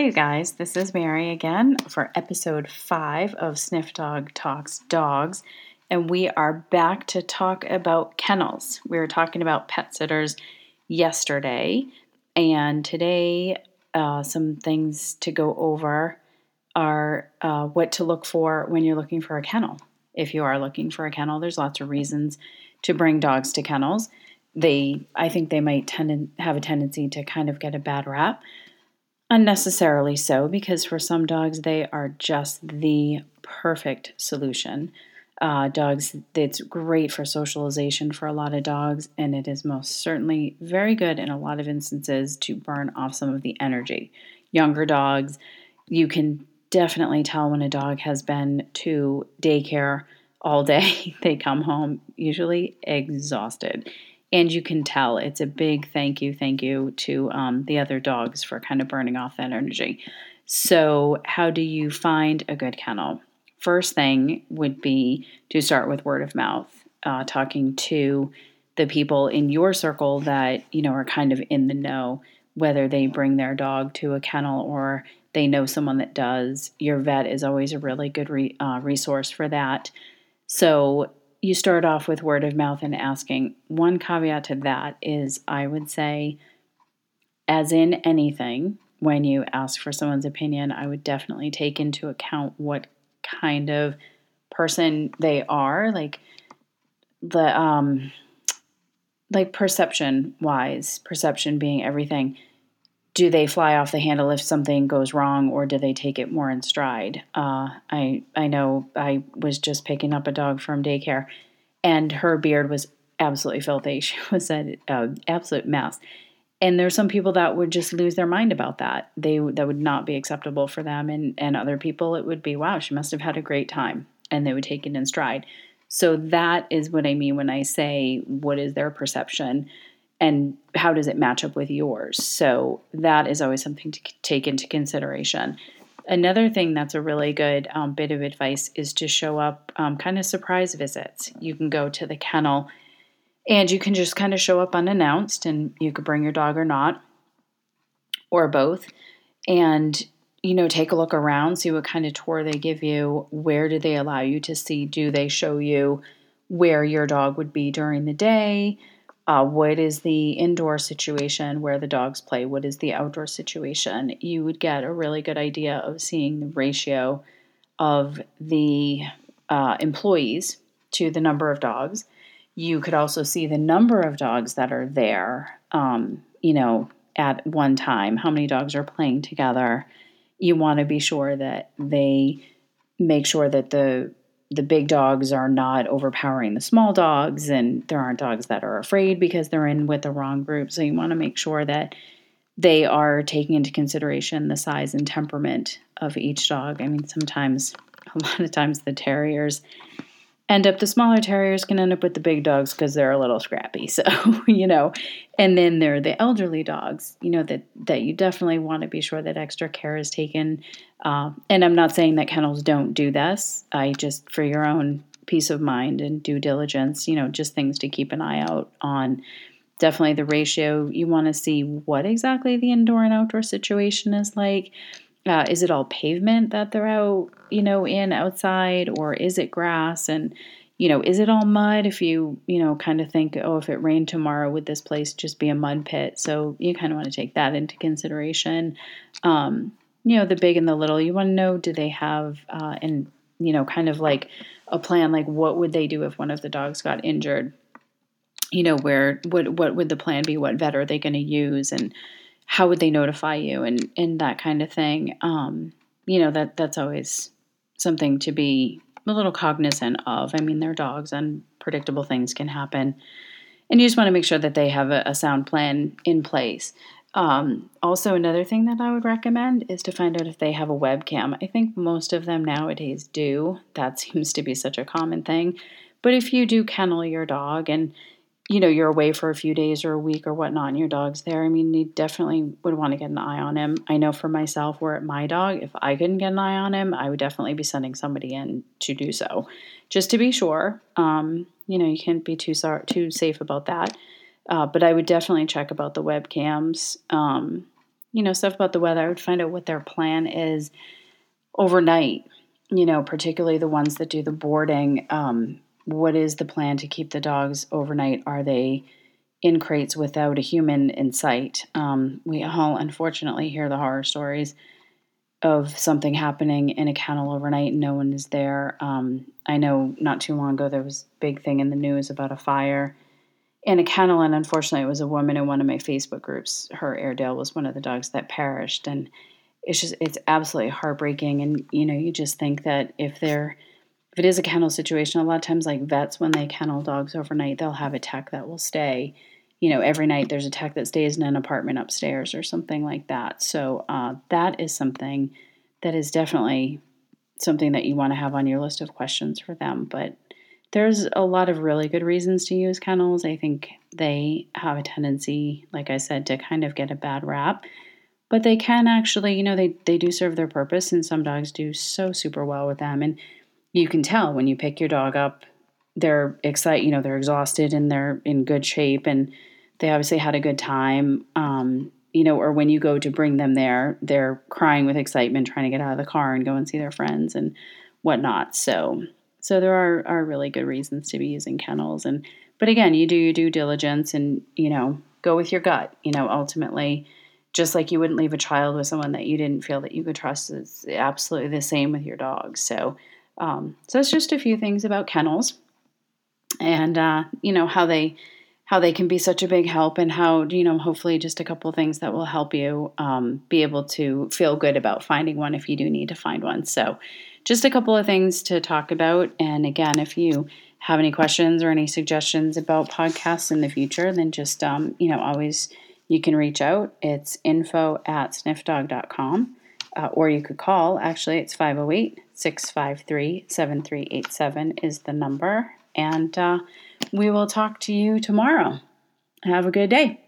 Hi, you guys. This is Mary again for episode five of Sniff Dog Talks Dogs. And we are back to talk about kennels. We were talking about pet sitters yesterday. And today, uh, some things to go over are uh, what to look for when you're looking for a kennel. If you are looking for a kennel, there's lots of reasons to bring dogs to kennels. They, I think, they might tend have a tendency to kind of get a bad rap, unnecessarily so, because for some dogs they are just the perfect solution. Uh, dogs, it's great for socialization for a lot of dogs, and it is most certainly very good in a lot of instances to burn off some of the energy. Younger dogs, you can definitely tell when a dog has been to daycare all day. they come home usually exhausted. And you can tell it's a big thank you, thank you to um, the other dogs for kind of burning off that energy. So, how do you find a good kennel? First thing would be to start with word of mouth, uh, talking to the people in your circle that you know are kind of in the know, whether they bring their dog to a kennel or they know someone that does. Your vet is always a really good re- uh, resource for that. So you start off with word of mouth and asking. One caveat to that is I would say, as in anything, when you ask for someone's opinion, I would definitely take into account what kind of person they are, like the um like perception wise, perception being everything do they fly off the handle if something goes wrong or do they take it more in stride? Uh, i i know i was just picking up a dog from daycare and her beard was absolutely filthy. She was an uh, absolute mess. And there's some people that would just lose their mind about that. They that would not be acceptable for them and and other people it would be wow she must have had a great time and they would take it in stride. So that is what i mean when i say what is their perception and how does it match up with yours? So that is always something to take into consideration. Another thing that's a really good um, bit of advice is to show up um, kind of surprise visits. You can go to the kennel and you can just kind of show up unannounced, and you could bring your dog or not, or both, and you know, take a look around, see what kind of tour they give you. Where do they allow you to see? Do they show you where your dog would be during the day? Uh, what is the indoor situation where the dogs play? What is the outdoor situation? You would get a really good idea of seeing the ratio of the uh, employees to the number of dogs. You could also see the number of dogs that are there, um, you know, at one time, how many dogs are playing together. You want to be sure that they make sure that the the big dogs are not overpowering the small dogs, and there aren't dogs that are afraid because they're in with the wrong group. So you want to make sure that they are taking into consideration the size and temperament of each dog. I mean, sometimes, a lot of times, the terriers end up the smaller terriers can end up with the big dogs because they're a little scrappy so you know. And then there are the elderly dogs you know that that you definitely want to be sure that extra care is taken. Uh, and i'm not saying that kennels don't do this. I just for your own peace of mind and due diligence you know just things to keep an eye out on. Definitely the ratio you want to see what exactly the indoor and outdoor situation is like uh, is it all pavement that they're out, you know, in outside, or is it grass? And, you know, is it all mud? If you, you know, kind of think, oh, if it rained tomorrow, would this place just be a mud pit? So you kind of want to take that into consideration. Um, you know, the big and the little, you want to know do they have, uh, and, you know, kind of like a plan, like what would they do if one of the dogs got injured? You know, where, what, what would the plan be? What vet are they going to use? And, how would they notify you and and that kind of thing. Um, you know that that's always something to be a little cognizant of. I mean they're dogs and predictable things can happen. And you just want to make sure that they have a, a sound plan in place. Um, also another thing that i would recommend is to find out if they have a webcam. I think most of them nowadays do. That seems to be such a common thing. But if you do kennel your dog and you know, you're away for a few days or a week or whatnot, and your dog's there, I mean, you definitely would want to get an eye on him. I know for myself, where at my dog, if I couldn't get an eye on him, I would definitely be sending somebody in to do so, just to be sure. Um, you know, you can't be too too safe about that. Uh, but I would definitely check about the webcams. Um, you know, stuff about the weather. I would find out what their plan is overnight, you know, particularly the ones that do the boarding. Um, what is the plan to keep the dogs overnight? Are they in crates without a human in sight? Um, we all unfortunately hear the horror stories of something happening in a kennel overnight and no one is there. Um, I know not too long ago there was a big thing in the news about a fire in a kennel, and unfortunately, it was a woman in one of my Facebook groups. Her Airedale was one of the dogs that perished, and it's just it's absolutely heartbreaking. And you know, you just think that if they're it is a kennel situation, a lot of times like vets when they kennel dogs overnight, they'll have a tech that will stay. You know, every night there's a tech that stays in an apartment upstairs or something like that. So uh, that is something that is definitely something that you want to have on your list of questions for them. But there's a lot of really good reasons to use kennels. I think they have a tendency, like I said, to kind of get a bad rap. But they can actually, you know, they, they do serve their purpose, and some dogs do so super well with them. And you can tell when you pick your dog up, they're excited, you know, they're exhausted and they're in good shape, and they obviously had a good time. Um, you know, or when you go to bring them there, they're crying with excitement, trying to get out of the car and go and see their friends and whatnot. So so there are, are really good reasons to be using kennels. And but again, you do your due diligence and you know go with your gut. You know, ultimately, just like you wouldn't leave a child with someone that you didn't feel that you could trust, it's absolutely the same with your dog. So um, so it's just a few things about kennels and uh, you know how they how they can be such a big help and how you know hopefully just a couple things that will help you um, be able to feel good about finding one if you do need to find one so just a couple of things to talk about. And again, if you have any questions or any suggestions about podcasts in the future, then just, um, you know, always you can reach out. It's info at sniffdog.com. Uh, or you could call, actually, it's 508 653 7387 is the number. And uh, we will talk to you tomorrow. Have a good day.